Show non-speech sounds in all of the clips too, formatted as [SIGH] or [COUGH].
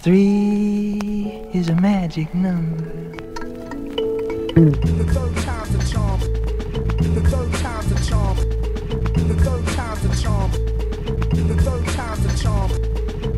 Three is a magic number. The third time's a charm. The third time's a charm. The third time's a charm. The third time's a charm.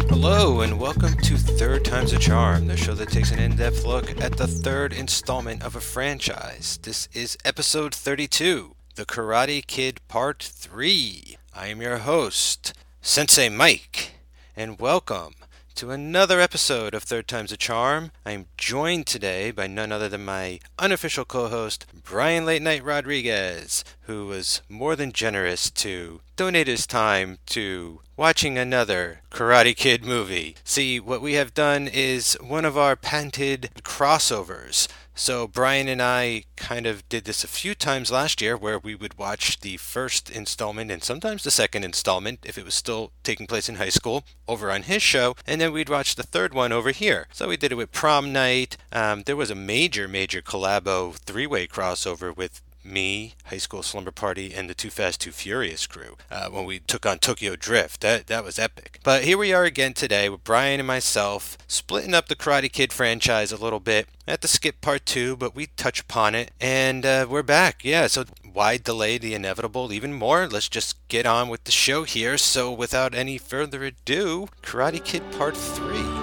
Hello, and welcome to Third Time's a Charm, the show that takes an in depth look at the third installment of a franchise. This is episode 32 The Karate Kid Part 3. I am your host, Sensei Mike, and welcome to another episode of Third Time's a Charm. I am joined today by none other than my unofficial co host, Brian Late Night Rodriguez, who was more than generous to donate his time to watching another Karate Kid movie. See, what we have done is one of our patented crossovers. So, Brian and I kind of did this a few times last year where we would watch the first installment and sometimes the second installment if it was still taking place in high school over on his show, and then we'd watch the third one over here. So, we did it with Prom Night. Um, there was a major, major collabo three way crossover with me, High School Slumber Party, and the Too Fast, Too Furious crew uh, when we took on Tokyo Drift. That that was epic. But here we are again today with Brian and myself, splitting up the Karate Kid franchise a little bit. I had to skip part two, but we touch upon it, and uh, we're back. Yeah, so why delay the inevitable even more? Let's just get on with the show here. So without any further ado, Karate Kid Part 3.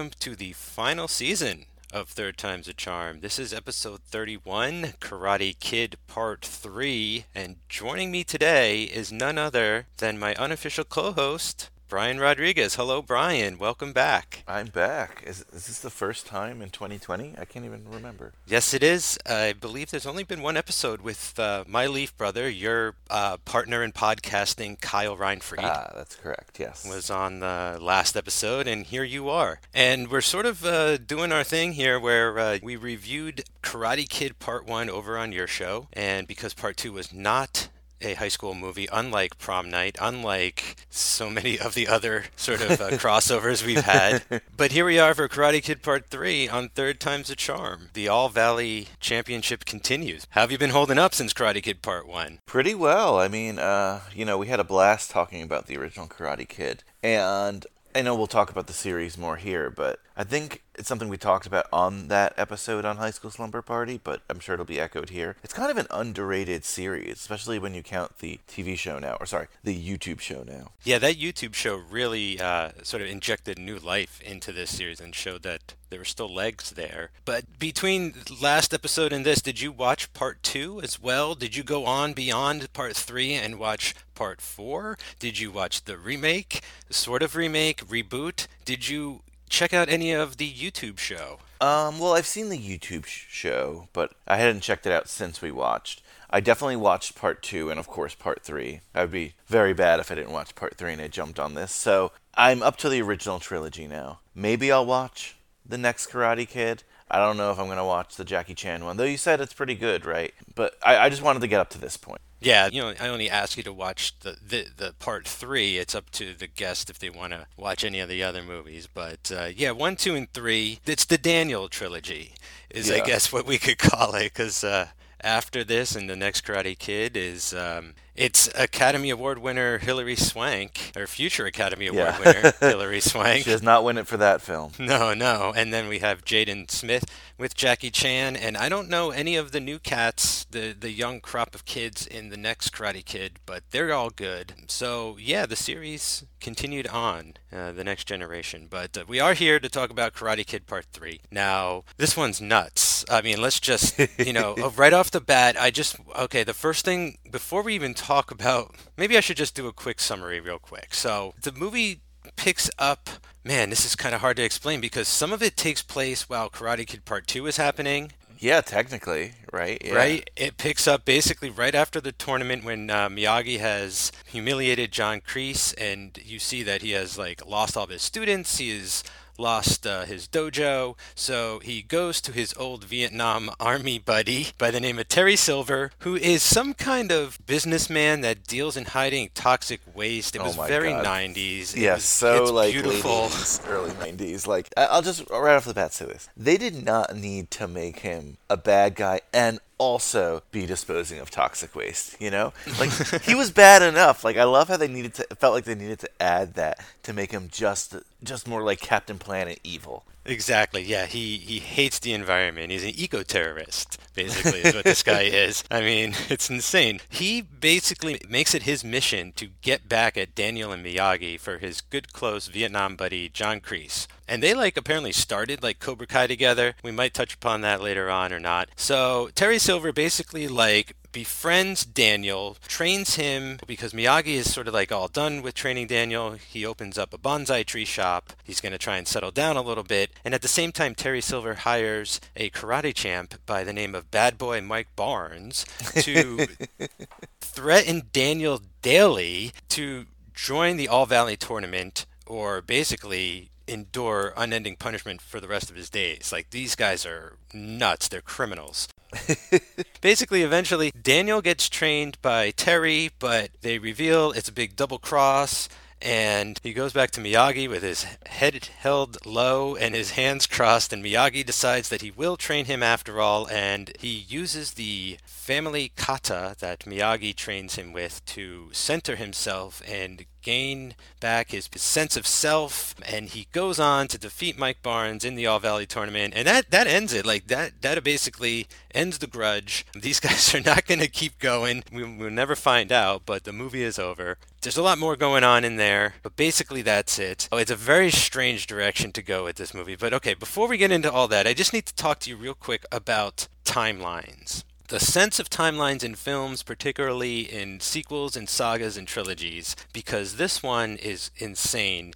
Welcome to the final season of Third Time's a Charm. This is episode 31, Karate Kid Part 3, and joining me today is none other than my unofficial co host, Brian Rodriguez. Hello, Brian. Welcome back. I'm back. Is, is this the first time in 2020? I can't even remember. Yes, it is. I believe there's only been one episode with uh, my Leaf brother, your uh, partner in podcasting, Kyle Reinfried. Ah, that's correct. Yes. was on the last episode, and here you are. And we're sort of uh, doing our thing here where uh, we reviewed Karate Kid Part 1 over on your show, and because Part 2 was not a high school movie, unlike Prom Night, unlike so many of the other sort of uh, [LAUGHS] crossovers we've had. But here we are for Karate Kid Part 3 on Third Time's a Charm. The All Valley Championship continues. How have you been holding up since Karate Kid Part 1? Pretty well. I mean, uh, you know, we had a blast talking about the original Karate Kid, and I know we'll talk about the series more here, but I think it's something we talked about on that episode on High School Slumber Party, but I'm sure it'll be echoed here. It's kind of an underrated series, especially when you count the TV show now, or sorry, the YouTube show now. Yeah, that YouTube show really uh, sort of injected new life into this series and showed that there were still legs there. But between last episode and this, did you watch part two as well? Did you go on beyond part three and watch part four? Did you watch the remake, sort of remake, reboot? Did you check out any of the YouTube show? Um, well, I've seen the YouTube sh- show, but I hadn't checked it out since we watched. I definitely watched part two and, of course, part three. I would be very bad if I didn't watch part three and I jumped on this. So I'm up to the original trilogy now. Maybe I'll watch the next Karate Kid. I don't know if I'm going to watch the Jackie Chan one, though you said it's pretty good, right? But I, I just wanted to get up to this point. Yeah, you know, I only ask you to watch the, the, the part three. It's up to the guest if they want to watch any of the other movies. But uh, yeah, one, two, and three. It's the Daniel trilogy, is I guess what we could [LAUGHS] call it, because uh, after this and the next Karate Kid is um, it's Academy Award winner Hilary Swank, or future Academy Award Yeah. winner [LAUGHS] Hilary Swank. She does not win it for that film. No, no. And then we have Jaden Smith with Jackie Chan, and I don't know any of the new cats, the the young crop of kids in the next Karate Kid, but they're all good. So yeah, the series continued on, uh, the next generation. But uh, we are here to talk about Karate Kid Part Three. Now, this one's nuts. I mean, let's just you know, [LAUGHS] uh, right off the bat, I just okay. The first thing before we even talk about, maybe I should just do a quick summary, real quick. So the movie picks up man this is kind of hard to explain because some of it takes place while karate kid part 2 is happening Yeah, technically, right? Yeah. right it picks up basically right after the tournament when uh, miyagi has humiliated john kreese and you see that he has like lost all of his students he has lost uh, his dojo. So he goes to his old Vietnam Army buddy by the name of Terry Silver, who is some kind of businessman that deals in hiding toxic waste. It Oh was my very God. 90s. It Yes, was- so like beautiful. 80s, early 90s. Like I'll just right off the bat say this: they did not need to make him a bad guy and also be disposing of toxic waste. You know, like he was bad enough. Like I love how they needed to. Felt like they needed to add that to make him just just more like Captain Planet evil. Exactly. Yeah, he he hates the environment. He's an eco-terrorist, basically, is what this guy [LAUGHS] is. I mean, [LAUGHS] it's insane. He basically makes it his mission to get back at Daniel and Miyagi for his good close Vietnam buddy John Kreese. And they like apparently started like Cobra Kai together. We might touch upon that later on or not. So Terry Silver basically like befriends Daniel, trains him because Miyagi is sort of like all done with training Daniel. He opens up a bonsai tree shop. He's going to try and settle down a little bit. And at the same time, Terry Silver hires a karate champ by the name of Bad Boy Mike Barnes to [LAUGHS] threaten Daniel daily to join the All Valley tournament or basically endure unending punishment for the rest of his days. Like these guys are nuts, they're criminals. [LAUGHS] Basically, eventually, Daniel gets trained by Terry, but they reveal it's a big double cross. And he goes back to Miyagi with his head held low and his hands crossed. And Miyagi decides that he will train him after all. And he uses the family kata that Miyagi trains him with to center himself and gain back his sense of self and he goes on to defeat Mike Barnes in the All Valley tournament and that that ends it. Like that that basically ends the grudge. [LAUGHS] These guys are not going to keep going. We, we'll never find out but the movie is over. There's a lot more going on in there but basically that's it. Oh, it's a very strange direction to go with this movie but okay before we get into all that I just need to talk to you real quick about timelines the sense of timelines in films, particularly in sequels and sagas and trilogies, because this one is insane.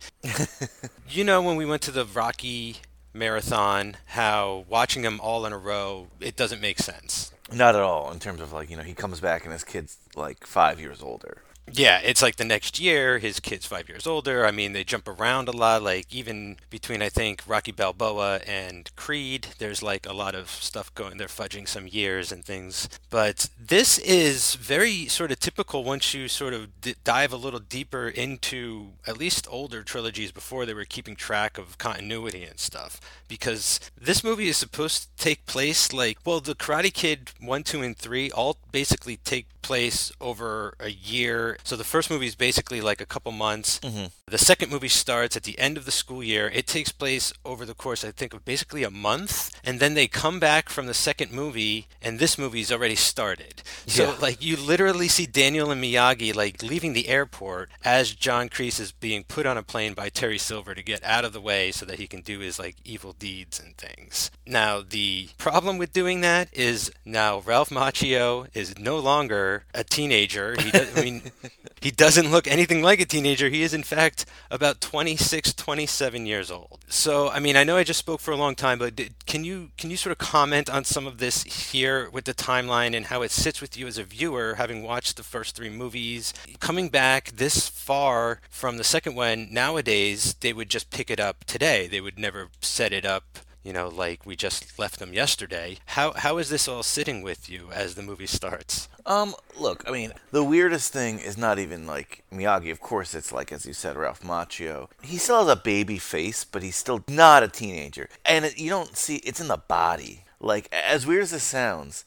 [LAUGHS] you know, when we went to the Rocky marathon, how watching them all in a row, it doesn't make sense. Not at all in terms of like you know he comes back and his kid's like five years older. Yeah, it's like the next year, his kid's five years older. I mean, they jump around a lot. Like, even between, I think, Rocky Balboa and Creed, there's like a lot of stuff going. They're fudging some years and things. But this is very sort of typical once you sort of d- dive a little deeper into at least older trilogies before they were keeping track of continuity and stuff. Because this movie is supposed to take place like, well, the Karate Kid 1, 2, and 3 all basically take place over a year. So the first movie is basically like a couple months. Mm-hmm. The second movie starts at the end of the school year. It takes place over the course, I think, of basically a month. And then they come back from the second movie, and this movie's already started. So, Yeah. like, you literally see Daniel and Miyagi, like, leaving the airport as John Kreese is being put on a plane by Terry Silver to get out of the way so that he can do his, like, evil deeds and things. Now, the problem with doing that is now Ralph Macchio is no longer a teenager. He does, I mean, [LAUGHS] he doesn't look anything like a teenager. He is, in fact, about 26, 27 years old. So, I mean, I know I just spoke for a long time, but can you can you sort of comment on some of this here with the timeline and how it sits with you as a viewer, having watched the first three movies, coming back this far from the second one? Nowadays, they would just pick it up today. They would never set it up you know, like we just left them yesterday. How how is this all sitting with you as the movie starts? Um, look, I mean, the weirdest thing is not even like Miyagi. Of course, it's like as you said, Ralph Macchio. He still has a baby face, but he's still not a teenager, and it, you don't see it's in the body. Like as weird as this sounds,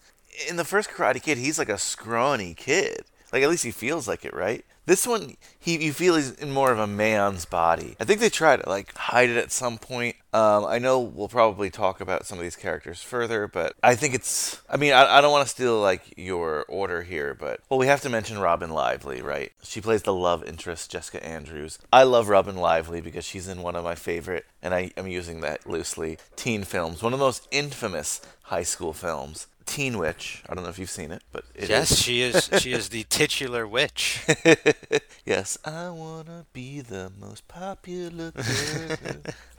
in the first Karate Kid, he's like a scrawny kid. Like at least he feels like it, right? This one, he you feel he's in more of a man's body. I think they try to like hide it at some point. Um, I know we'll probably talk about some of these characters further, but I think it's. I mean, I, I don't want to steal like your order here, but well, we have to mention Robin Lively, right? She plays the love interest, Jessica Andrews. I love Robin Lively because she's in one of my favorite, and I am using that loosely, teen films. One of the most infamous high school films. Teen Witch. I don't know if you've seen it, but it is. yes, she is. [LAUGHS] She is the titular witch. [LAUGHS] yes, I wanna be the most popular [LAUGHS] girl.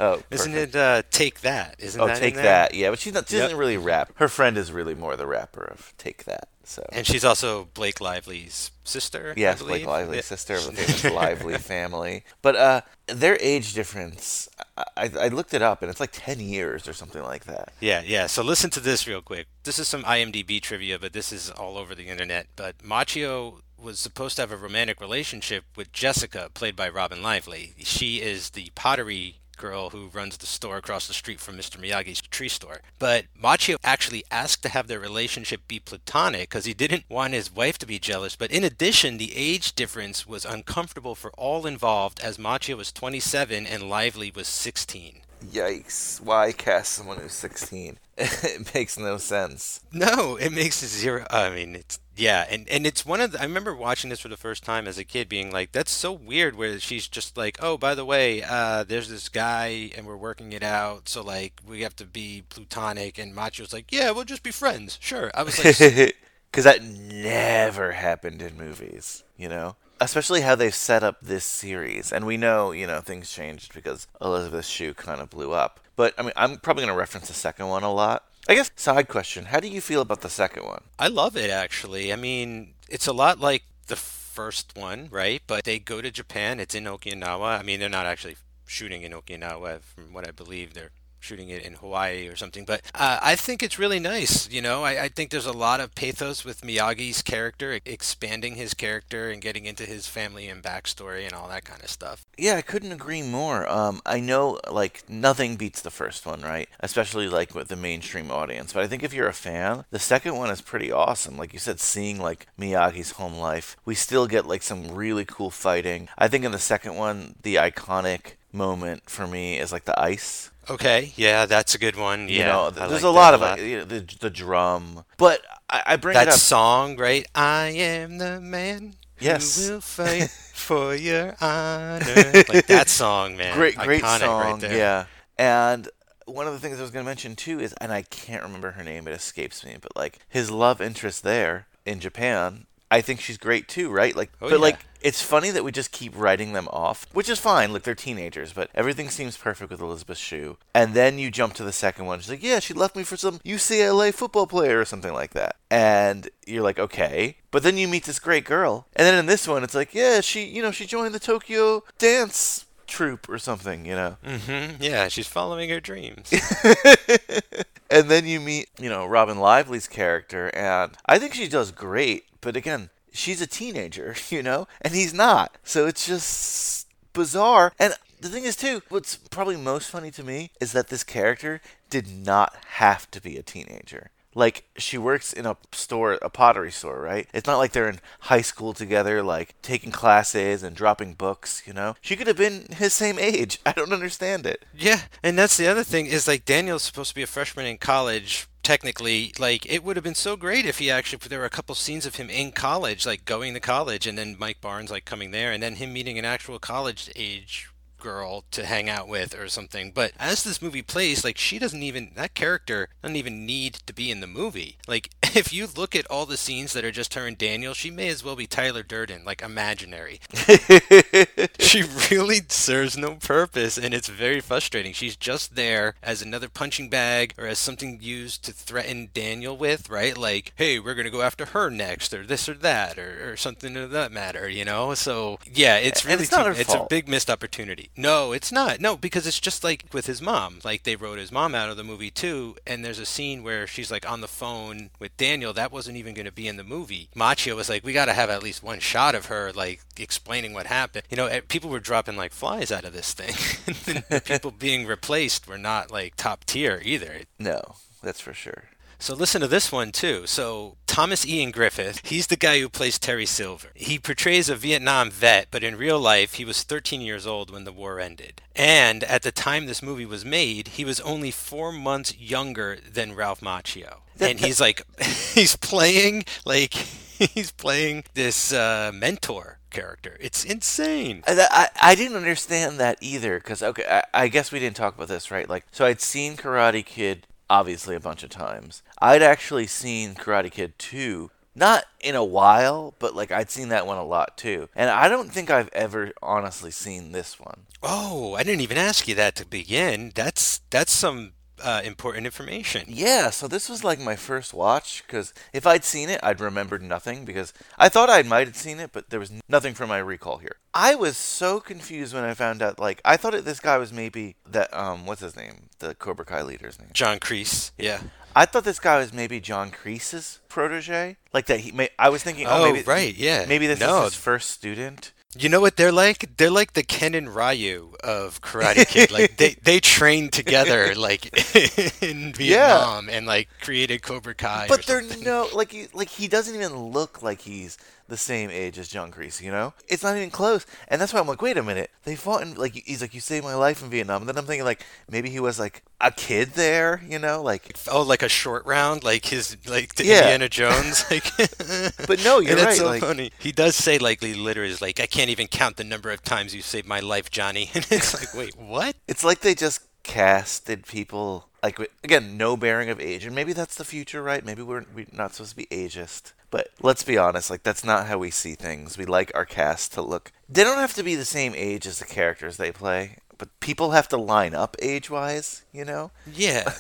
oh, Isn't perfect. it uh, Take That? Isn't Oh, that take that. Yeah, but she's not. She Yep. doesn't really rap. Her friend is really more the rapper of Take That. So And she's also Blake Lively's sister. Yes. Blake Lively's Yeah. sister of the famous Lively family. But uh, their age difference, I, I I looked it up, and it's like 10 years or something like that. Yeah, yeah. So listen to this real quick. This is some IMDb trivia, but this is all over the internet. But Macchio was supposed to have a romantic relationship with Jessica, played by Robin Lively. She is the pottery girl who runs the store across the street from Mr. Miyagi's tree store. But Macchio actually asked to have their relationship be platonic because he didn't want his wife to be jealous. But in addition, the age difference was uncomfortable for all involved as Macchio was 27 and Lively was 16. Yikes. Why cast someone who's 16? [LAUGHS] it makes no sense. No, it makes zero. I mean, it's yeah, and and it's one of the. I remember watching this for the first time as a kid, being like, "That's so weird." Where she's just like, "Oh, by the way, uh, there's this guy, and we're working it out, so like we have to be plutonic." And Macho's like, "Yeah, we'll just be friends, sure." I was like, [LAUGHS] Because that never happened in movies, you know? Especially how they've set up this series. And we know, you know, things changed because Elizabeth Shue kind of blew up. But, I mean, I'm probably going to reference the second one a lot. I guess, side question how do you feel about the second one? I love it actually. I mean, it's a lot like the first one, right? But they go to Japan. It's in Okinawa. I mean, they're not actually shooting in Okinawa, from what I believe. They're shooting it in Hawaii or something. But uh, I think it's really nice. You know, I, I think there's a lot of pathos with Miyagi's character, expanding his character and getting into his family and backstory and all that kind of stuff. Yeah, I couldn't agree more. Um, I know, like, nothing beats the first one, right? Especially, like, with the mainstream audience. But I think if you're a fan, the second one is pretty awesome. Like you said, seeing, like, Miyagi's home life, we still get, like, some really cool fighting. I think in the second one, the iconic moment for me is, like, the ice. Okay, yeah, that's a good one. Yeah, You know, th- there's like a lot of lot. You know, the, the drum. But I, I bring That it up. song, right? I am the man Yes. who will fight [LAUGHS] for your honor. like that song, man. great great Iconic song right there. yeah and one of the things i was going to mention too is and i can't remember her name it escapes me but like his love interest there in japan i think she's great too right like Oh, but yeah. like it's funny that we just keep writing them off which is fine look they're teenagers but everything seems perfect with elizabeth shue and then you jump to the second one she's like yeah she left me for some ucla football player or something like that and you're like okay but then you meet this great girl and then in this one it's like yeah she you know she joined the tokyo dance troupe or something you know Mm-hmm. Yeah, she's following her dreams. [LAUGHS] and then you meet, you know, Robin Lively's character, and I think she does great. But again, she's a teenager, [LAUGHS] you know, and he's not. So it's just bizarre. And the thing is, too, what's probably most funny to me is that this character did not have to be a teenager. Like she works in a store, a pottery store, right? It's not like they're in high school together, like taking classes and dropping books. You know, she could have been his same age. [LAUGHS] I don't understand it. yeah, and that's the other thing is like Daniel's supposed to be a freshman in college. Technically, like it would have been so great if he actually there were a couple scenes of him in college, like going to college, and then Mike Barnes like coming there, and then him meeting an actual college age girl to hang out with or something. But as this movie plays, like she doesn't even that character doesn't even need to be in the movie. Like [LAUGHS] if you look at all the scenes that are just her and Daniel, she may as well be Tyler Durden, like imaginary. [LAUGHS] she really serves no purpose and it's very frustrating. She's just there as another punching bag or as something used to threaten Daniel with, right? Like, hey, we're gonna go after her next or this or that or, or something of that matter, you know? So yeah, it's really it's not too- it's a big missed opportunity. No, it's not. No, because it's just like with his mom. Like they wrote his mom out of the movie too, and there's a scene where she's like on the phone with Daniel. That wasn't even going to be in the movie. Macchio was like, we got to have at least one shot of her like explaining what happened. You know, eh, people were dropping like flies out of this thing. [LAUGHS] people being replaced were not like top tier either. No, that's for sure. So listen to this one too. So Thomas Ian Griffith, he's the guy who plays Terry Silver. He portrays a Vietnam vet, but in real life he was 13 years old when the war ended. And at the time this movie was made, he was only 4 months younger than Ralph Macchio. And he's like [LAUGHS] he's playing like [LAUGHS] he's playing this uh, mentor character. It's insane. I, I, I didn't understand that either because okay I, I guess we didn't talk about this right like so I'd seen Karate Kid obviously a bunch of times. I'd actually seen Karate Kid 2 not in a while but like I'd seen that one a lot too. And I don't think I've ever honestly seen this one. Oh, I didn't even ask you that to begin. That's that's some uh, important information. Yeah, so this was like my first watch because if I'd seen it, I'd remembered nothing because I thought I might have seen it, but there was nothing from my recall here. I was so confused when I found out. Like, I thought it, this guy was maybe that um, what's his name, the Cobra Kai leader's name. John Kreese. Yeah. I thought this guy was maybe John Kreese's protege. Like that he may. I was thinking, oh, Oh, maybe right, yeah. maybe this No. is his first student. You know what they're like? They're like the Ken and Ryu of Karate Kid. like they [LAUGHS] they trained together like [LAUGHS] in Vietnam and like created Cobra Kai. But they're something. no like he, like he doesn't even look like he's the same age as John Kreese, you know? It's not even close. And that's why I'm like, wait a minute. They fought in like he's like you saved my life in Vietnam. And then I'm thinking like maybe he was like a kid there, you know? Like Oh, like a short round, like his like the Yeah. Indiana Jones. Like, [LAUGHS] But no, you're and that's right, so like- funny. He does say like he literally is like, I can't even count the number of times you saved my life, Johnny. [LAUGHS] And it's like, wait, [LAUGHS] what? it's like they just casted people like again, no bearing of age. And maybe that's the future, right? Maybe we're we're not supposed to be ageist. But let's be honest, like that's not how we see things. We like our cast to look they don't have to be the same age as the characters they play, but people have to line up age wise, you know? Yeah,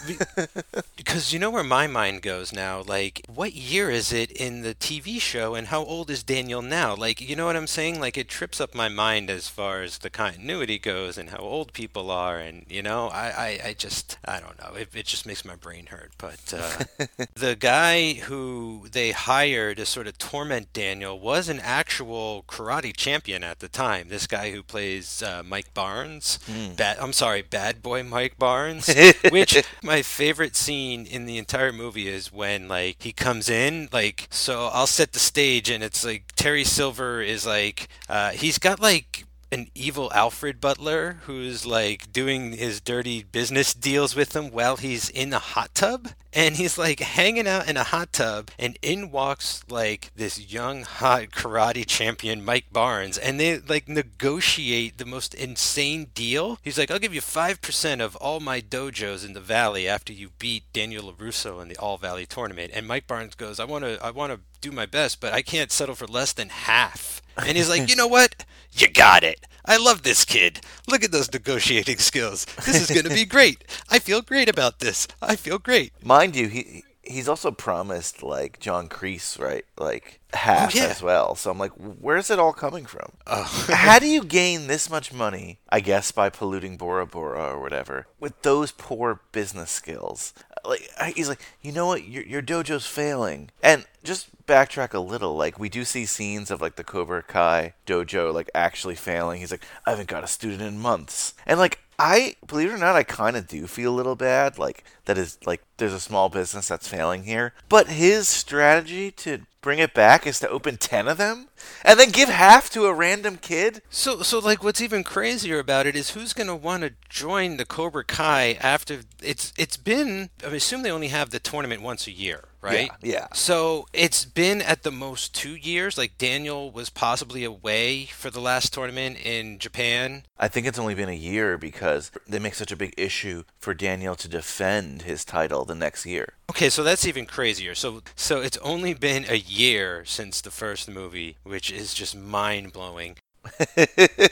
[LAUGHS] because you know where my mind goes now. Like, what year is it in the TV show, and how old is Daniel now? Like, you know what I'm saying? Like, it trips up my mind as far as the continuity goes, and how old people are, and you know, I, I, I just, I don't know. It, it just makes my brain hurt. But uh, [LAUGHS] the guy who they hired to sort of torment Daniel was an actual karate champion at the time. This guy who plays uh, Mike Barnes, bad, I'm sorry, Bad Boy Mike Barnes, [LAUGHS] which my favorite scene in the entire movie is when like he comes in, like so I'll set the stage and it's like Terry Silver is like uh, he's got like an evil Alfred Butler who's like doing his dirty business deals with him while he's in a hot tub. And he's like hanging out in a hot tub, and in walks like this young, hot karate champion, Mike Barnes. And they like negotiate the most insane deal. He's like, I'll give you 5% of all my dojos in the valley after you beat Daniel LaRusso in the All Valley tournament. And Mike Barnes goes, I want to, I want to do my best, but I can't settle for less than half. And he's like, [LAUGHS] you know what? You got it. I love this kid. Look at those negotiating skills. This is going to be great. I feel great about this. I feel great. Mind you, he he's also promised like John Kreese, right? Like half Oh, yeah. as well. So I'm like, where's it all coming from? Oh. How do [LAUGHS] you gain this much money? I guess by polluting Bora Bora or whatever with those poor business skills. Like he's like, you know what? Your your dojo's failing. And just backtrack a little. Like we do see scenes of like the Cobra Kai dojo like actually failing. He's like, I haven't got a student in months. And like I believe it or not, I kind of do feel a little bad, like that is like there's a small business that's failing here. But his strategy to bring it back is to open ten of them and then give half to a random kid. So, so like, what's even crazier about it is who's going to want to join the Cobra Kai after it's it's been. I assume they only have the tournament once a year, right? Yeah, yeah. So it's been at the most two years. Like Daniel was possibly away for the last tournament in Japan. I think it's only been a year because they make such a big issue for Daniel to defend his title the next year. Okay, so that's even crazier. So, so it's only been a year since the first movie, which is just mind blowing.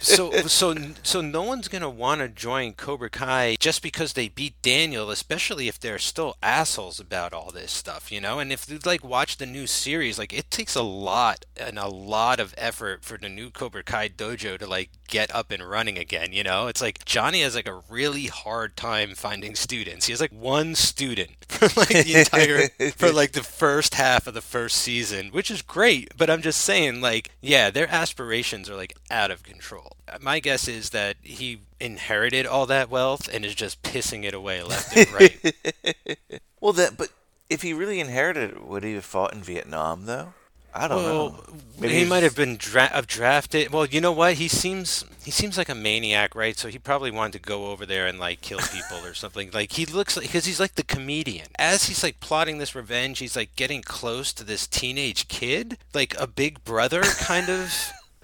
So, so, so no one's gonna want to join Cobra Kai just because they beat Daniel, especially if they're still assholes about all this stuff, you know. And if you like watch the new series, like it takes a lot and a lot of effort for the new Cobra Kai dojo to like get up and running again. You know, it's like Johnny has like a really hard time finding students. He has like one student [LAUGHS] for like the entire for like the first half of the first season, which is great. But I'm just saying, like, yeah, their aspirations are like out of control. Uh, my guess is that he inherited all that wealth and is just pissing it away left and right. [LAUGHS] Well, that but if he really inherited it, would he have fought in Vietnam though? I don't know. Maybe he he's might have been dra- have drafted. Well, you know what? He seems he seems like a maniac, right? So he probably wanted to go over there and like kill people or something. Like he looks like because he's like the comedian. As he's like plotting this revenge, he's like getting close to this teenage kid, like a big brother kind of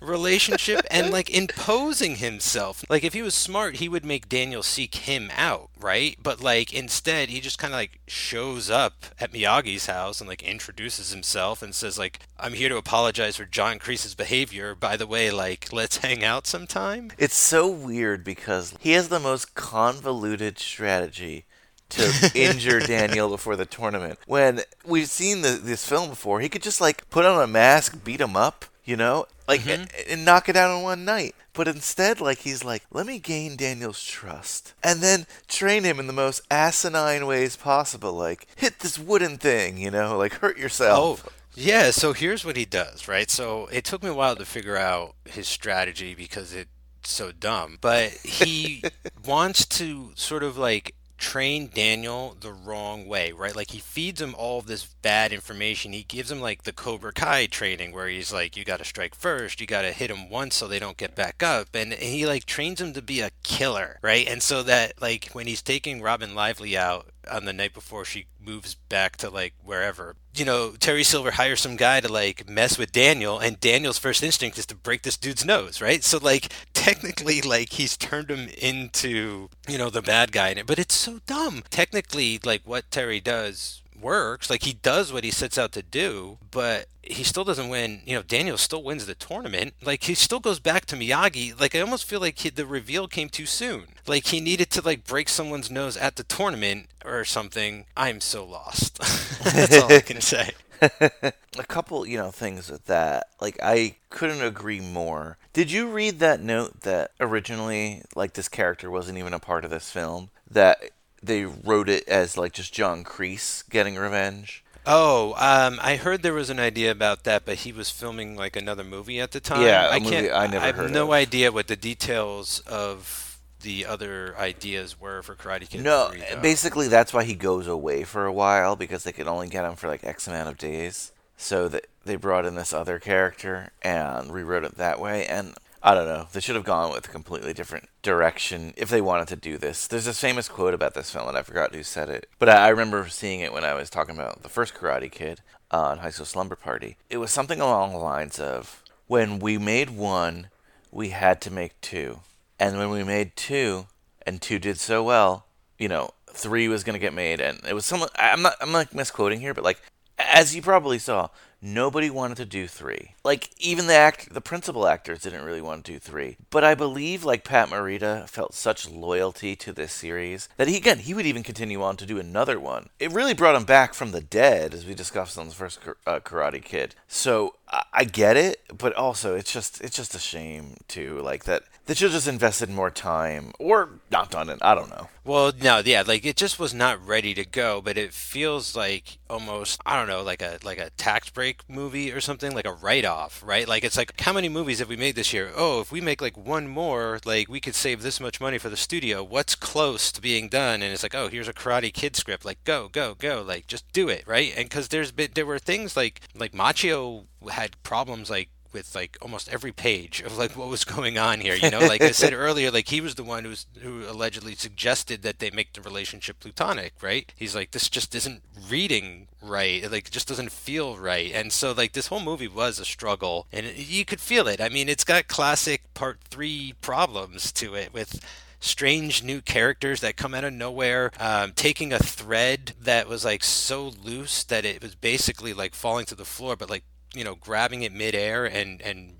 relationship and like imposing himself. Like if he was smart, he would make Daniel seek him out, right? But like instead, he just kind of like shows up at Miyagi's house and like introduces himself and says like, "I'm here to apologize for John Kreese's behavior. By the way, like let's hang out sometime." It's so weird because he has the most convoluted strategy to [LAUGHS] injure Daniel before the tournament. When we've seen the, this film before, he could just like put on a mask, beat him up, you know, like mm-hmm. and, and knock it out in one night. But instead, like he's like, let me gain Daniel's trust, and then train him in the most asinine ways possible. Like hit this wooden thing, you know, [LAUGHS] like hurt yourself. Oh, yeah. So here's what he does, right? So it took me a while to figure out his strategy because it's so dumb. But he [LAUGHS] wants to sort of like train Daniel the wrong way, right? Like he feeds him all of this bad information. He gives him like the Cobra Kai training where he's like, you got to strike first, you got to hit him once so they don't get back up. And he like trains him to be a killer, right? And so that like when he's taking Robin Lively out on the night before she moves back to like wherever. You know, Terry Silver hires some guy to like mess with Daniel, and Daniel's first instinct is to break this dude's nose, right? So like [LAUGHS] technically, like he's turned him into you know the bad guy, in it, but it's so dumb. Technically, like what Terry does works. Like he does what he sets out to do, but he still doesn't win. You know, Daniel still wins the tournament. Like he still goes back to Miyagi. Like I almost feel like he, the reveal came too soon. Like he needed to like break someone's nose at the tournament or something. I'm so lost. [LAUGHS] That's all I can [LAUGHS] say. [LAUGHS] a couple, you know, things with that. Like I couldn't agree more. Did you read that note that originally like this character wasn't even a part of this film? That they wrote it as like just John Kreese getting revenge. Oh, um, I heard there was an idea about that, but he was filming like another movie at the time. Yeah, a I movie can't. I never heard I have no of. idea what the details of the other ideas were for Karate Kid. No, 3, basically that's why he goes away for a while because they could only get him for like X amount of days. So that they brought in this other character and rewrote it that way. And I don't know, they should have gone with a completely different direction if they wanted to do this. There's this famous quote about this film, and I forgot who said it, but I I remember seeing it when I was talking about the first Karate Kid on High School Slumber Party. It was something along the lines of, "When we made one, we had to make two, and when we made two, and two did so well, you know, three was going to get made, and it was some. I'm not. I'm not misquoting here, but like, as you probably saw, nobody wanted to do three. Like even the act, the principal actors didn't really want to do three. But I believe like Pat Morita felt such loyalty to this series that he again he would even continue on to do another one. It really brought him back from the dead, as we discussed on the first uh, Karate Kid. So I, get it, but also it's just it's just a shame too, like that that should just invested more time or not done it. I don't know. Well, no, yeah, like it just was not ready to go, but it feels like almost I don't know, like a like a tax break movie or something, like a write off, right? Like it's like how many movies have we made this year? Oh, if we make like one more, like we could save this much money for the studio. What's close to being done? And it's like, oh, here's a Karate Kid script. Like go, go, go. Like just do it, right? And because there's been there were things like like Macchio had problems like with like almost every page of like what was [LAUGHS] going on here. You know, like I said [LAUGHS] earlier, like he was the one who's who allegedly suggested that they make the relationship plutonic, right? He's like, this just isn't reading right. Like, just doesn't feel right. And so like this whole movie was a struggle, and it, you could feel it. I mean, it's got classic part three problems to it with strange new characters that come out of nowhere, um, taking a thread that was like so loose that it was basically like falling to the floor, but like you know grabbing it midair and and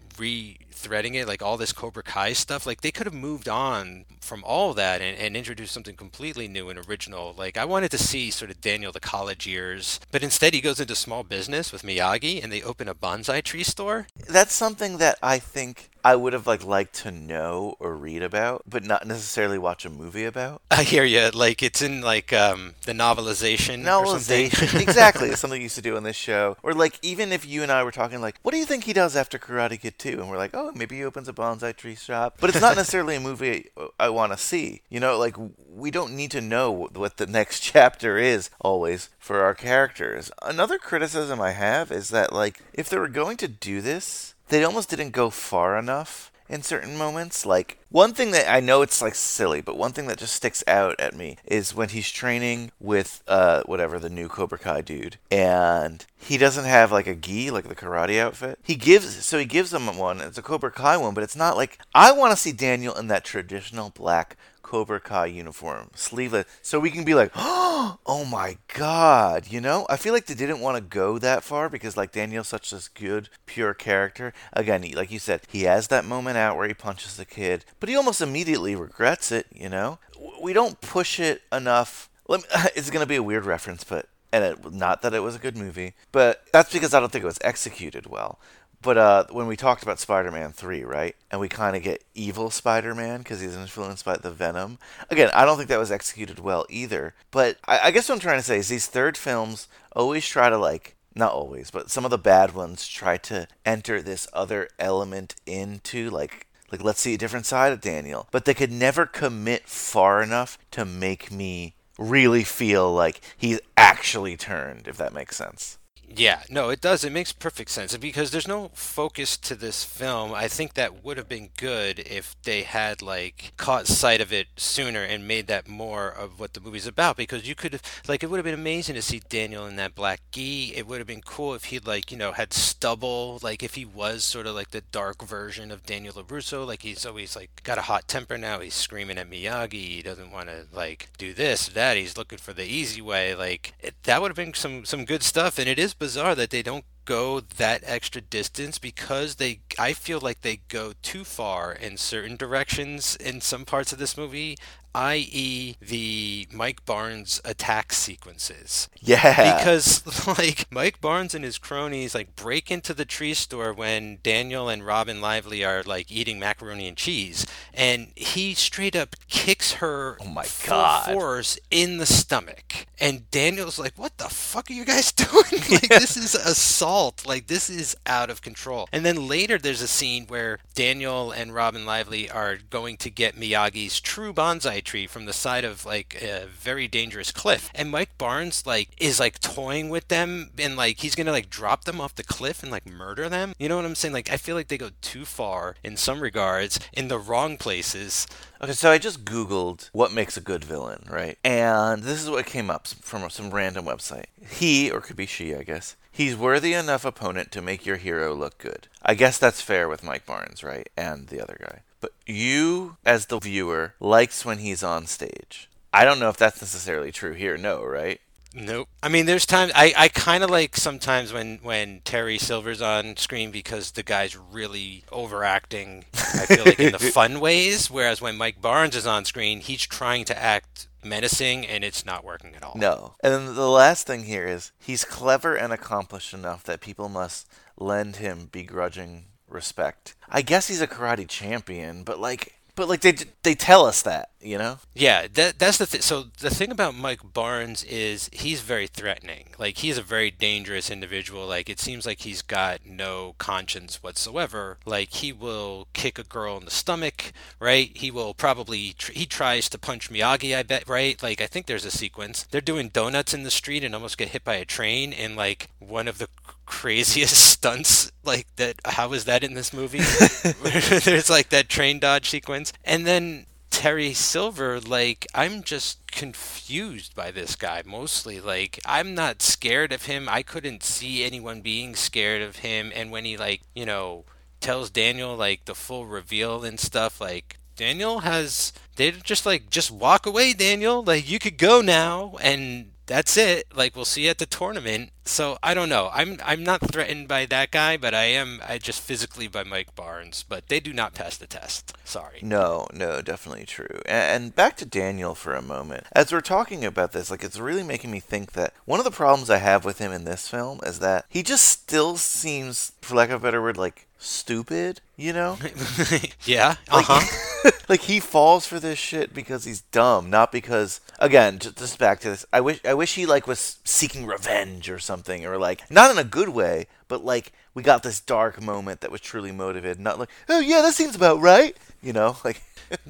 re-threading it like all this cobra kai stuff like they could have moved on from all that and, and introduced something completely new and original like i wanted to see sort of daniel the college years but instead he goes into small business with miyagi and they open a bonsai tree store That's something that I think I would have like liked to know or read about, but not necessarily watch a movie about. [LAUGHS] i hear you like it's in like um the novelization or something. Novelization, [LAUGHS] exactly. It's something you used to do on this show. Or like even if you and I were talking like, what do you think he does after Karate Kid 2? And we're like, oh, Oh, maybe he opens a bonsai tree shop. But it's not [LAUGHS] necessarily a movie I want to see. You know, like we don't need to know what the next [LAUGHS] chapter is always for our characters. Another criticism I have is that like if they were going to do this, they almost didn't go far enough in certain moments. Like one thing that I know it's like silly, but one thing that just sticks out at me is when he's training with uh whatever the new Cobra Kai dude, and he doesn't have like a gi like the karate outfit. He gives so he gives him one. It's a Cobra Kai one, but it's not like I want to see Daniel in that traditional black Cobra Kai uniform, sleeveless, so we can be like, [GASPS] oh my god, you know? I feel like they didn't want to go that far because like Daniel's such this good, pure character. Again, he, like you said, he has that moment out where he punches the kid, but he almost immediately regrets it, you know? We don't push it enough let me, [LAUGHS] it's going to be a weird reference, but and it, not that it was a good movie, but that's because I don't think it was executed well. But uh, when we talked about Spider-Man three, right, and we kind of get evil Spider-Man because he's influenced by the Venom. Again, I don't think that was executed well either. But I, I guess what I'm trying to say is these third films always try to like not always, but some of the bad ones try to enter this other element into like like let's see a different side of Daniel, but they could never commit far enough to make me really feel like he's actually turned, if that makes sense. Yeah, no, it does. It makes perfect sense because there's no focus to this film. I think that would have been good if they had like caught sight of it sooner and made that more of what the movie's about because you could have like it would have been amazing to see Daniel in that black gi. It would have been cool if he'd like, you know, had stubble, like if he was sort of like the dark version of Daniel LaRusso, like he's always like got a hot temper now, he's screaming at Miyagi, he doesn't want to like do this, that, he's looking for the easy way. Like it, that would have been some some good stuff and it is bizarre that they don't go that extra distance because they I feel like they go too far in certain directions in some parts of this movie i.e. the Mike Barnes attack sequences. Yeah. Because [LAUGHS] like Mike Barnes and his cronies like break into the tree store when Daniel and Robin Lively are like eating macaroni and cheese and he straight up kicks her Oh my full God. force in the stomach. And Daniel's like, "What the fuck are you guys [LAUGHS] doing? [LAUGHS] like this is assault. Like this is out of control." And then later there's a scene where Daniel and Robin Lively are going to get Miyagi's true bonsai tree from the side of like a very dangerous cliff. And Mike Barnes like is like toying with them and like he's to like drop them off the cliff and like murder them. You know what I'm saying? Like I feel like they go too far in some regards in the wrong places. Okay, so I just Googled what makes a good villain, right? And this is what came up from some random website. He, or could be she, I guess, he's worthy enough opponent to make your hero look good. I guess that's fair with Mike Barnes, right? And the other guy. But you, as the viewer, likes when he's on stage. I don't know if that's necessarily true here, no, right? Nope. I mean, there's times I, I kind of like sometimes when when Terry Silver's on screen because the guy's really overacting. I feel like in the [LAUGHS] fun ways, whereas when Mike Barnes is on screen, he's trying to act menacing and it's not working at all. No. And then the last thing here is he's clever and accomplished enough that people must lend him begrudging respect. I guess he's a karate champion, but like but like they they tell us that, you know? Yeah, that that's the thing. So the thing about Mike Barnes is he's very threatening. Like he's a very dangerous individual. Like it seems like he's got no conscience whatsoever. Like he will kick a girl in the stomach, right? He will probably tr- he tries to punch Miyagi. I bet, right? Like I think there's a sequence. They're doing donuts in the street and almost get hit by a train. And like one of the craziest [LAUGHS] stunts like that how is that in this movie [LAUGHS] [LAUGHS] there's like that train dodge sequence and then Terry Silver, like, I'm just confused by this guy mostly. Like, I'm not scared of him. I couldn't see anyone being scared of him. And when he, like, you know, tells Daniel, like, the full reveal and stuff, like, Daniel has, they just, like, just walk away, Daniel. Like, you could go now. And that's it. Like we'll see you at the tournament. So I don't know. I'm I'm not threatened by that guy, but I am I just physically by Mike Barnes. But they do not pass the test. Sorry. No, no, definitely true. And, back to Daniel for a moment. As we're talking about this, like it's really making me think that one of the problems I have with him in this film is that he just still seems, for lack of a better word, like stupid. You know? [LAUGHS] yeah. Uh huh. like [LAUGHS] [LAUGHS] he falls for this shit because he's dumb, not because again, just, just back to this. I wish I wish he like was seeking revenge or something or like not in a good way, but like we got this dark moment that was truly motivated, not like, "Oh yeah, that seems about right." You know, like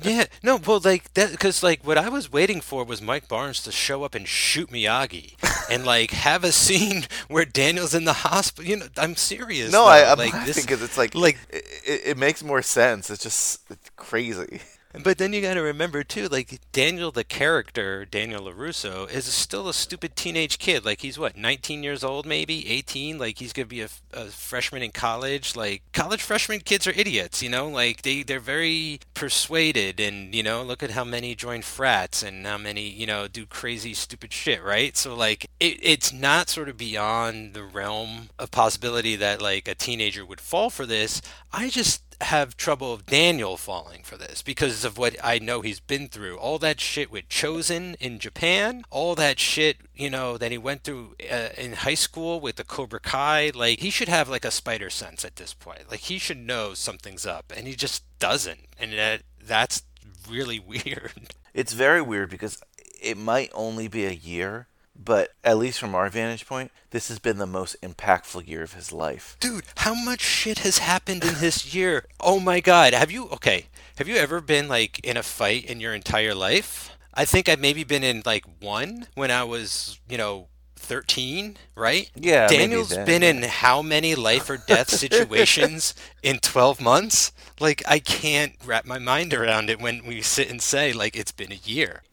yeah, no, well, like that, because like what I was waiting for was Mike Barnes to show up and shoot Miyagi, and [LAUGHS] like have a scene where Daniel's in the hospital. You know, I'm serious. No, though. I, I'm like laughing because it's like, like it, it, it makes more sense. It's just it's crazy. But then you got to remember too, like Daniel, the character Daniel Larusso, is still a stupid teenage kid. Like he's what, 19 years old, maybe 18. Like he's gonna be a, a freshman in college. Like college freshman kids are idiots, you know. Like they they're very persuaded, and you know, look at how many join frats and how many you know do crazy stupid shit, right? So like it, it's not sort of beyond the realm of possibility that like a teenager would fall for this. I just have trouble of Daniel falling for this because of what I know he's been through. All that shit with Chozen in Japan, all that shit, you know, that he went through uh, in high school with the Cobra Kai. Like, he should have like a spider sense at this point. Like, he should know something's up, and he just doesn't. And that, that's really [LAUGHS] weird. It's very weird because it might only be a year, but at least from our vantage point, this has been the most impactful year of his life. Dude, how much shit has happened in this [LAUGHS] year? Oh my god. Have you okay, have you ever been like in a fight in your entire life? I think I've maybe been in like one when I was, you know, 13, right? Yeah, Daniel's been in how many life or death [LAUGHS] situations in 12 months? Like I can't wrap my mind around it when we sit and say like it's been a year. [LAUGHS]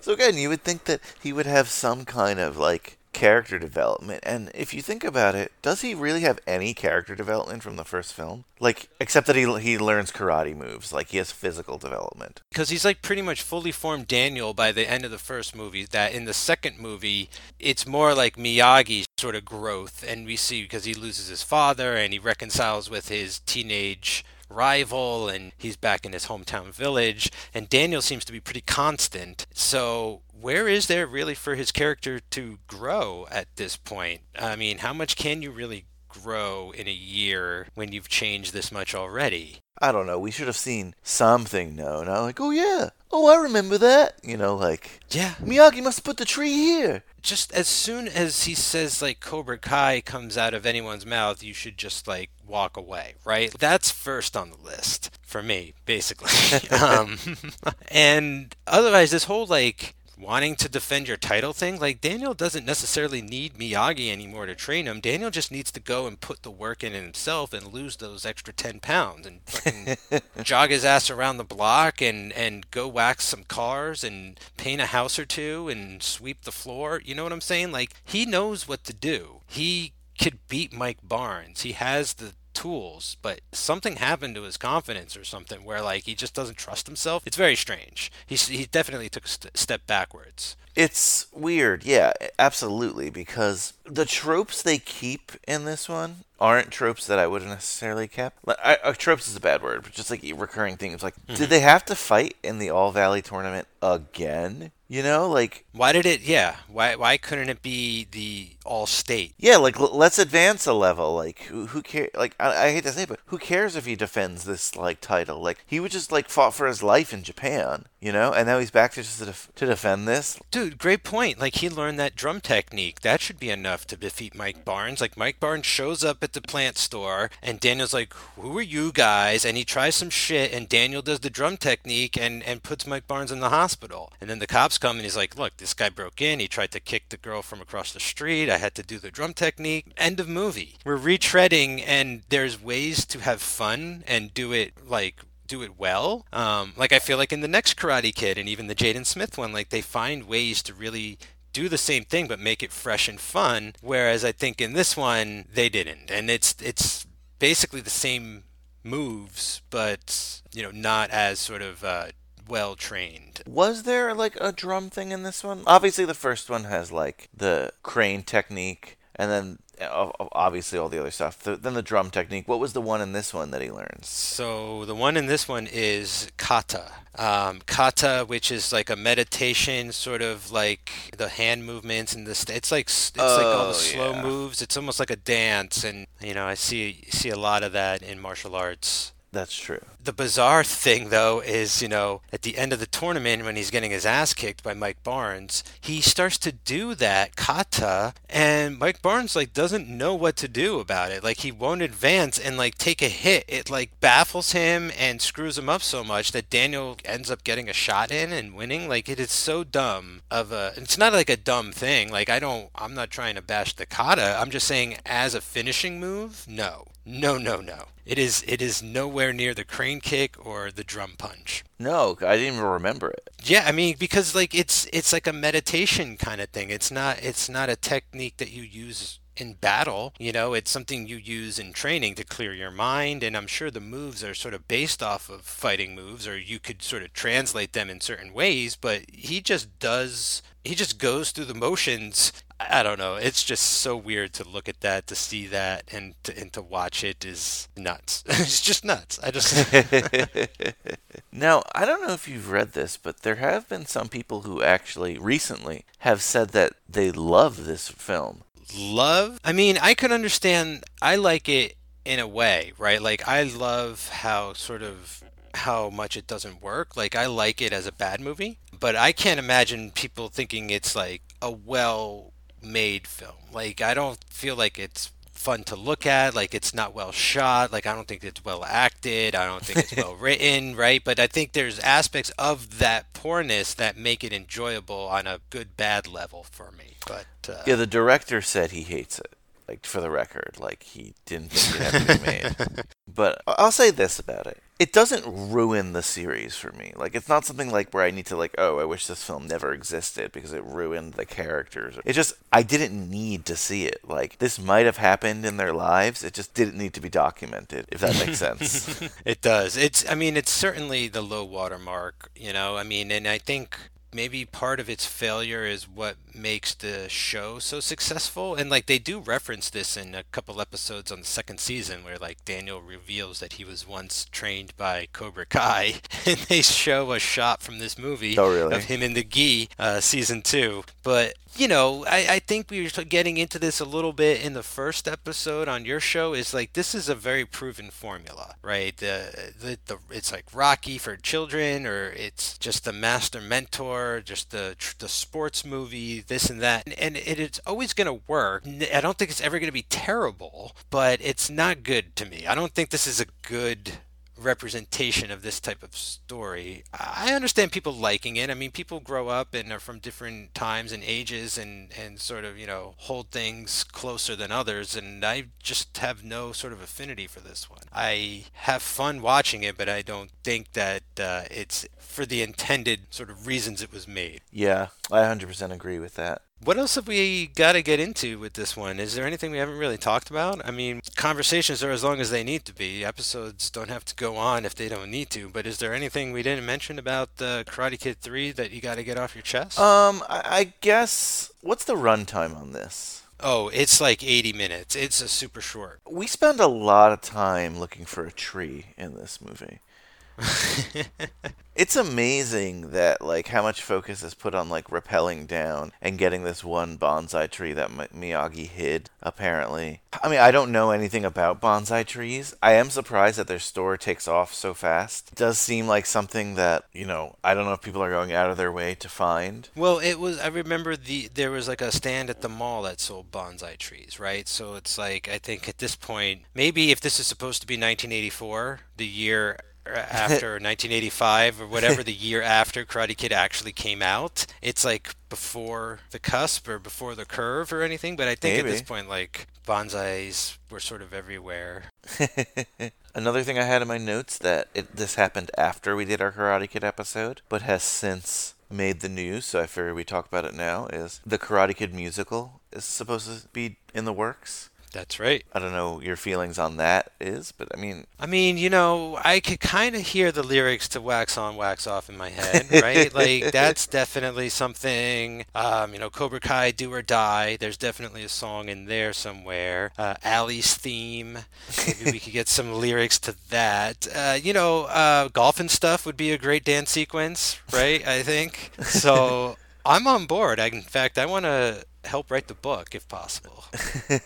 So again, you would think that he would have some kind of like character development. And if you think about it, does he really have any character development from the first film? Like except that he he learns karate moves, like he has physical development. because he's like pretty much fully formed Daniel by the end of the first movie. That in the second movie, it's more like Miyagi's sort of growth, and we see because he loses his father and he reconciles with his teenage rival and he's back in his hometown village and Daniel seems to be pretty constant so where is there really for his character to grow at this point i mean how much can you really grow in a year when you've changed this much already I don't know. We should have seen something. No, not like, oh yeah, oh I remember that. You know, like yeah Miyagi must have put the tree here. just as soon as he says like Cobra Kai comes out of anyone's mouth, you should just like walk away, right? That's first on the list for me, basically. [LAUGHS] um, [LAUGHS] and otherwise, this whole like wanting to defend your title thing, like Daniel doesn't necessarily need Miyagi anymore to train him. Daniel just needs to go and put the work in himself and lose those extra 10 pounds and fucking [LAUGHS] jog his ass around the block and, and go wax some cars and paint a house or two and sweep the floor. You know what I'm saying? Like, he knows what to do. He could beat Mike Barnes. He has the tools, but something happened to his confidence or something where like he just doesn't trust himself. It's very strange. He he definitely took a st- step backwards. It's weird, yeah, absolutely, because the tropes they keep in this one aren't tropes that I would have necessarily kept. Like, I, uh, tropes is a bad word, but just like recurring things. Like, did they have to fight in the All Valley tournament again? You know, like, Why did it? Yeah. Why why couldn't it be the all state? yeah, like l- let's advance a level. Like, who who cares? Like, I, I hate to say, it, but who cares if he defends this like title? Like, he would just like fought for his life in Japan, you know, and now he's back to just to, def- to defend this. Dude, great point. Like he learned that drum technique. That should be enough to defeat Mike Barnes. Like Mike Barnes shows up at the plant store and Daniel's like, "Who are you guys?" and he tries some shit and Daniel does the drum technique and and puts Mike Barnes in the hospital. And then the cops come and he's like, "Look, this guy broke in. He tried to kick the girl from across the street. I had to do the drum technique." End of movie. We're retreading and there's ways to have fun and do it like do it well. Um, like I feel like in the next Karate Kid and even the Jaden Smith one, like they find ways to really do the same thing but make it fresh and fun. Whereas I think in this one they didn't, and it's it's basically the same moves, but you know not as sort of uh, well trained. Was there like a drum thing in this one? Obviously, the first one has like the crane technique, and then obviously all the other stuff. The, then the drum technique. What was the one in this one that he learns? So the one in this one is kata. Um, kata, which is like a meditation, sort of like the hand movements and the st- it's like it's like all Oh, the slow yeah. moves. It's almost like a dance, and you know I see see a lot of that in martial arts. That's true. The bizarre thing, though, is you know at the end of the tournament when he's getting his ass kicked by Mike Barnes, he starts to do that kata, and Mike Barnes like doesn't know what to do about it. Like he won't advance and like take a hit. It like baffles him and screws him up so much that Daniel ends up getting a shot in and winning. Like it is so dumb of a. It's not like a dumb thing. Like I don't. I'm not trying to bash the kata. I'm just saying as a finishing move, no. No, no, no. It is it is nowhere near the crane kick or the drum punch. No, I didn't even remember it. Yeah, I mean because like it's it's like a meditation kind of thing. It's not it's not a technique that you use in battle, you know, it's something you use in training to clear your mind and I'm sure the moves are sort of based off of fighting moves or you could sort of translate them in certain ways, but he just does he just goes through the motions I don't know. It's just so weird to look at that, to see that, and to, and to watch it is nuts. [LAUGHS] it's just nuts. I just [LAUGHS] now, I don't know if you've read this, but there have been some people who actually recently have said that they love this film. love. I mean, I could understand. I like it in a way, right? Like I love how sort of how much it doesn't work. Like I like it as a bad movie, but I can't imagine people thinking it's like a well made film. Like I don't feel like it's fun to look at like it's not well shot like i don't think it's well acted i don't think it's [LAUGHS] well written right but i think there's aspects of that poorness that make it enjoyable on a good bad level for me but uh, Yeah, the director said he hates it. Like for the record, like he didn't think it had to be made. [LAUGHS] but I'll say this about it: it doesn't ruin the series for me. Like it's not something like where I need to like, oh, I wish this film never existed because it ruined the characters. It just I didn't need to see it. Like this might have happened in their lives. It just didn't need to be documented. If that makes sense. [LAUGHS] It does. It's. I mean, it's certainly the low water mark. You know. I mean, and I think maybe part of its failure is what makes the show so successful. And like they do reference this in a couple episodes on the second season, where like Daniel reveals that he was once trained by Cobra Kai, [LAUGHS] and they show a shot from this movie Oh, really? of him in the gi, uh, season two. But you know, I, I think we were getting into this a little bit in the first episode on your show. Is like this is a very proven formula, right? The, the the it's like Rocky for children, or it's just the master mentor, just the the sports movie, this and that, and, and it, it's always going to work. I don't think it's ever going to be terrible, but it's not good to me. I don't think this is a good representation of this type of story. I understand people liking it. I mean, people grow up and are from different times and ages and, and sort of, you know, hold things closer than others. And I just have no sort of affinity for this one. I have fun watching it, but I don't think that uh, it's for the intended sort of reasons it was made. yeah, I 100% agree with that. What else have we got to get into with this one? Is there anything we haven't really talked about? I mean, conversations are as long as they need to be. Episodes don't have to go on if they don't need to. But is there anything we didn't mention about the Karate Kid 3 that you got to get off your chest? Um, I, I guess what's the runtime on this? oh, it's like 80 minutes. It's a super short. We spend a lot of time looking for a tree in this movie. [LAUGHS] it's amazing that like how much focus is put on like rappelling down and getting this one bonsai tree that Mi- Miyagi hid apparently. I mean, I don't know anything about bonsai trees. I am surprised that their store takes off so fast. It does seem like something that, you know, I don't know if people are going out of their way to find. Well, it was. I remember the there was like a stand at the mall that sold bonsai trees, right? So it's like I think at this point, maybe if this is supposed to be 1984, the year [LAUGHS] after 1985 or whatever the year after Karate Kid actually came out, it's like before the cusp or before the curve or anything. But I think at this point, like bonsais were sort of everywhere. [LAUGHS] Another thing I had in my notes that it, this happened after we did our Karate Kid episode, but has since made the news, so I figure we talk about it now, is the Karate Kid musical is supposed to be in the works. That's right. I don't know your feelings on that is, but I mean, I mean, you know, I could kind of hear the lyrics to "Wax On, Wax Off" in my head, right? [LAUGHS] like that's definitely something. Um, you know, Cobra Kai, "Do or Die." There's definitely a song in there somewhere. Uh, Ali's theme. Maybe we could get some lyrics to that. Uh, you know, uh, Golf N' Stuff would be a great dance sequence, right? I think so. [LAUGHS] I'm on board. I, in fact, I want to help write the book if possible.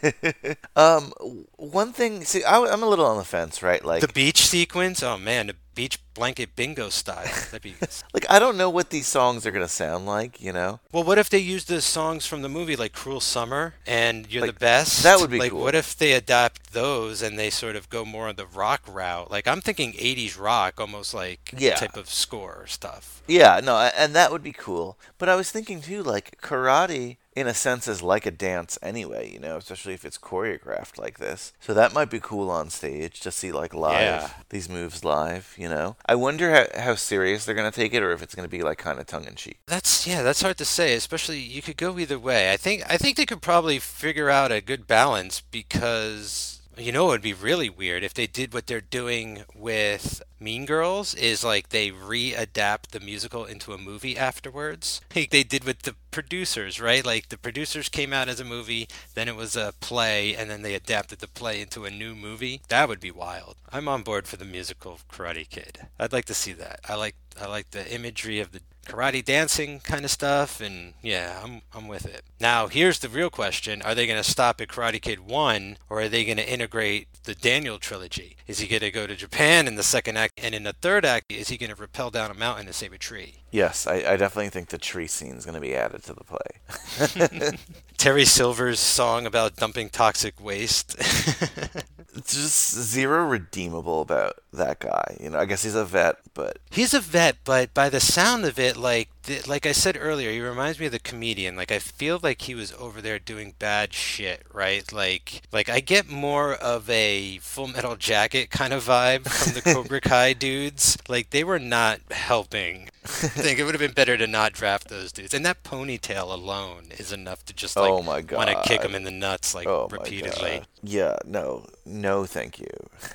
[LAUGHS] um, one thing. See, I, am a little on the fence, right? Like, The beach sequence, oh man, the beach blanket bingo style. That'd be [LAUGHS] like I don't know what these songs are gonna sound like. You know, Well, what if they use the songs from the movie like "Cruel Summer" and "You're Like, the Best"? that would be like. cool. What if they adapt those and they sort of go more on the rock route? Like I'm thinking '80s rock, almost like Yeah. type of score stuff. Yeah, no, and that would be cool. But I was thinking too, like karate, in a sense, is like a dance anyway. You know, especially if it's choreographed like this. So that might be cool on stage to see like live Yeah. these moves live. You know, I wonder how, how serious they're gonna take it, or if it's gonna be like kind of tongue in cheek. That's yeah, that's hard to say. Especially you could go either way. I think I think they could probably figure out a good balance because you know it would be really weird if they did what they're doing with Mean Girls is like they readapt the musical into a movie afterwards. [LAUGHS] Like they did with the producers, right? Like the producers came out as a movie, then it was a play, and then they adapted the play into a new movie. That would be wild. I'm on board for the musical Karate Kid. I'd like to see that. I like I like the imagery of the karate dancing kind of stuff and yeah i'm i'm with it. Now here's the real question. Are they going to stop at karate kid 1 or are they going to integrate the daniel trilogy? Is he going to go to japan in the second act and in the third act is he going to rappel down a mountain to save a tree? Yes, I, I definitely think the tree scene is going to be added to the play. [LAUGHS] terry silver's song about dumping toxic waste [LAUGHS] just zero redeemable about that guy. You know, I guess he's a vet, but He's a vet, but by the sound of it, like like I said earlier, he reminds me of the comedian. Like I feel like he was over there doing bad shit, right? Like like I get more of a Full Metal Jacket kind of vibe from the [LAUGHS] Cobra Kai dudes. Like they were not helping. I [LAUGHS] think it would have been better to not draft those dudes. And that ponytail alone is enough to just like Oh my god want to kick him in the nuts like oh repeatedly. Yeah, no, no, thank you. [LAUGHS]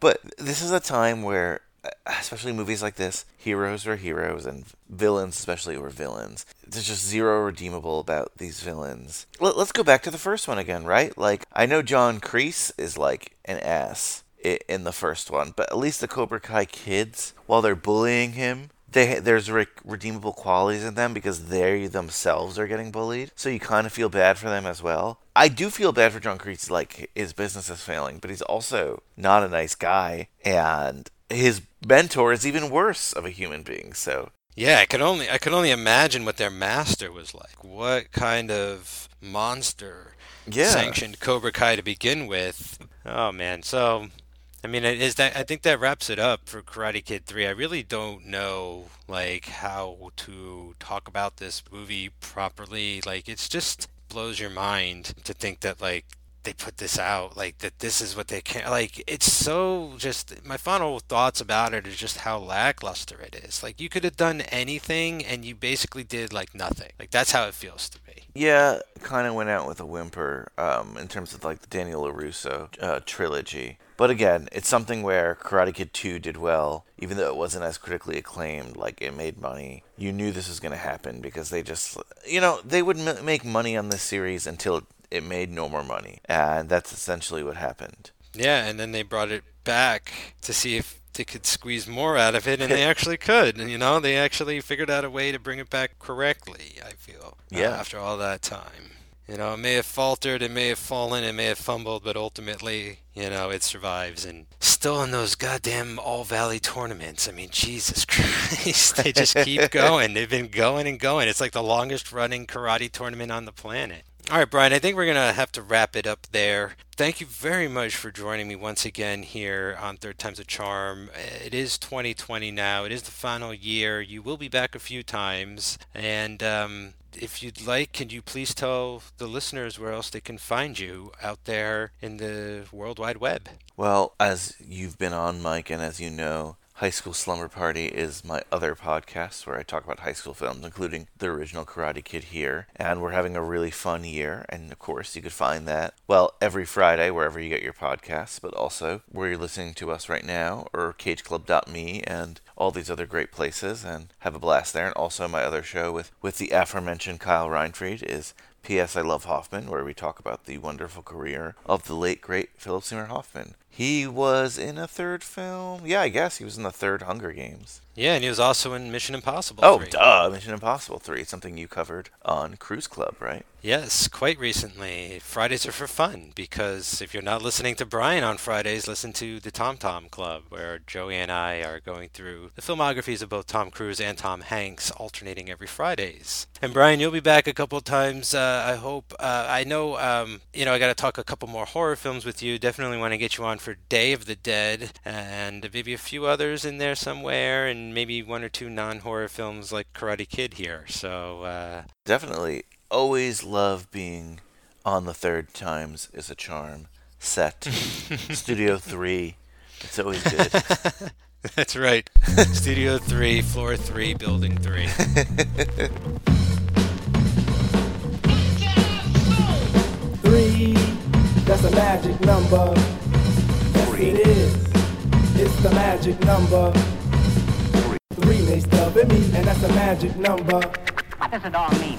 but this is a time where, especially movies like this, heroes are heroes and villains, especially, were villains. There's just zero redeemable about these villains. Let, let's go back to the first one again, right? Like, I know John Kreese is like an ass in the first one, but at least the Cobra Kai kids, while they're bullying him, they there's re- redeemable qualities in them because they themselves are getting bullied. So you kind of feel bad for them as well. I do feel bad for John Kreese, like his business is failing, but he's also not a nice guy, and his mentor is even worse of a human being. So Yeah, I could only I could only imagine what their master was like. What kind of monster Yeah. sanctioned Cobra Kai to begin with? Oh man, so I mean, is that I think that wraps it up for Karate Kid 3. I really don't know like how to talk about this movie properly. Like it's just blows your mind to think that like they put this out like that this is what they can like it's so just my final thoughts about it is just how lackluster it is like you could have done anything and you basically did like nothing like that's how it feels to me yeah, kind of went out with a whimper um, in terms of like the Daniel LaRusso uh, trilogy. But again, it's something where Karate Kid 2 did well, even though it wasn't as critically acclaimed. Like it made money. You knew this was going to happen because they just, you know, they would m- make money on this series until it made no more money, and that's essentially what happened. yeah and then they brought it back to see if they could squeeze more out of it and they [LAUGHS] actually could and you know they actually figured out a way to bring it back correctly i feel uh, Yeah. after all that time you know it may have faltered it may have fallen it may have fumbled but ultimately you know it survives and still in those goddamn all valley tournaments i mean jesus [LAUGHS] christ they just keep [LAUGHS] going they've been going and going it's like the longest running karate tournament on the planet all right, Brian, I think we're going to have to wrap it up there. Thank you very much for joining me once again here on Third Time's a Charm. It is 2020 now. It is the final year. You will be back a few times. And um, if you'd like, can you please tell the listeners where else they can find you out there in the World Wide Web? Well, as you've been on, Mike, and as you know, High School Slumber Party is my other podcast where I talk about high school films, including the original Karate Kid here. And we're having a really fun year. And of course, you could find that, well, every Friday, wherever you get your podcasts, but also where you're listening to us right now, or cageclub.me and all these other great places, and have a blast there. And also, my other show with, with the aforementioned Kyle Reinfried is P.S. I Love Hoffman, where we talk about the wonderful career of the late, great Philip Seymour Hoffman. He was in a third film. Yeah, I guess he was in the third Hunger Games. Yeah, and he was also in Mission Impossible. Oh, 3. duh! Mission Impossible 3. Something you covered on Cruise Club, right? Yes, quite recently. Fridays are for fun because if you're not listening to Brian on Fridays, listen to the Tom Tom Club, where Joey and I are going through the filmographies of both Tom Cruise and Tom Hanks, alternating every Fridays. And Brian, you'll be back a couple times. Uh, I hope. Uh, I know. Um, you know, I got to talk a couple more horror films with you. Definitely want to get you on for Day of the Dead, and maybe a few others in there somewhere, and maybe one or two non-horror films like Karate Kid here. So. Uh, Definitely. Always love being on the third times is a charm. Set. [LAUGHS] Studio 3. It's always good. [LAUGHS] That's right. Studio 3, Floor 3, Building 3. Three, that's a magic number. Yes, it is. It's the magic number. Three Three makes love in me, and that's a magic number. What does it all mean?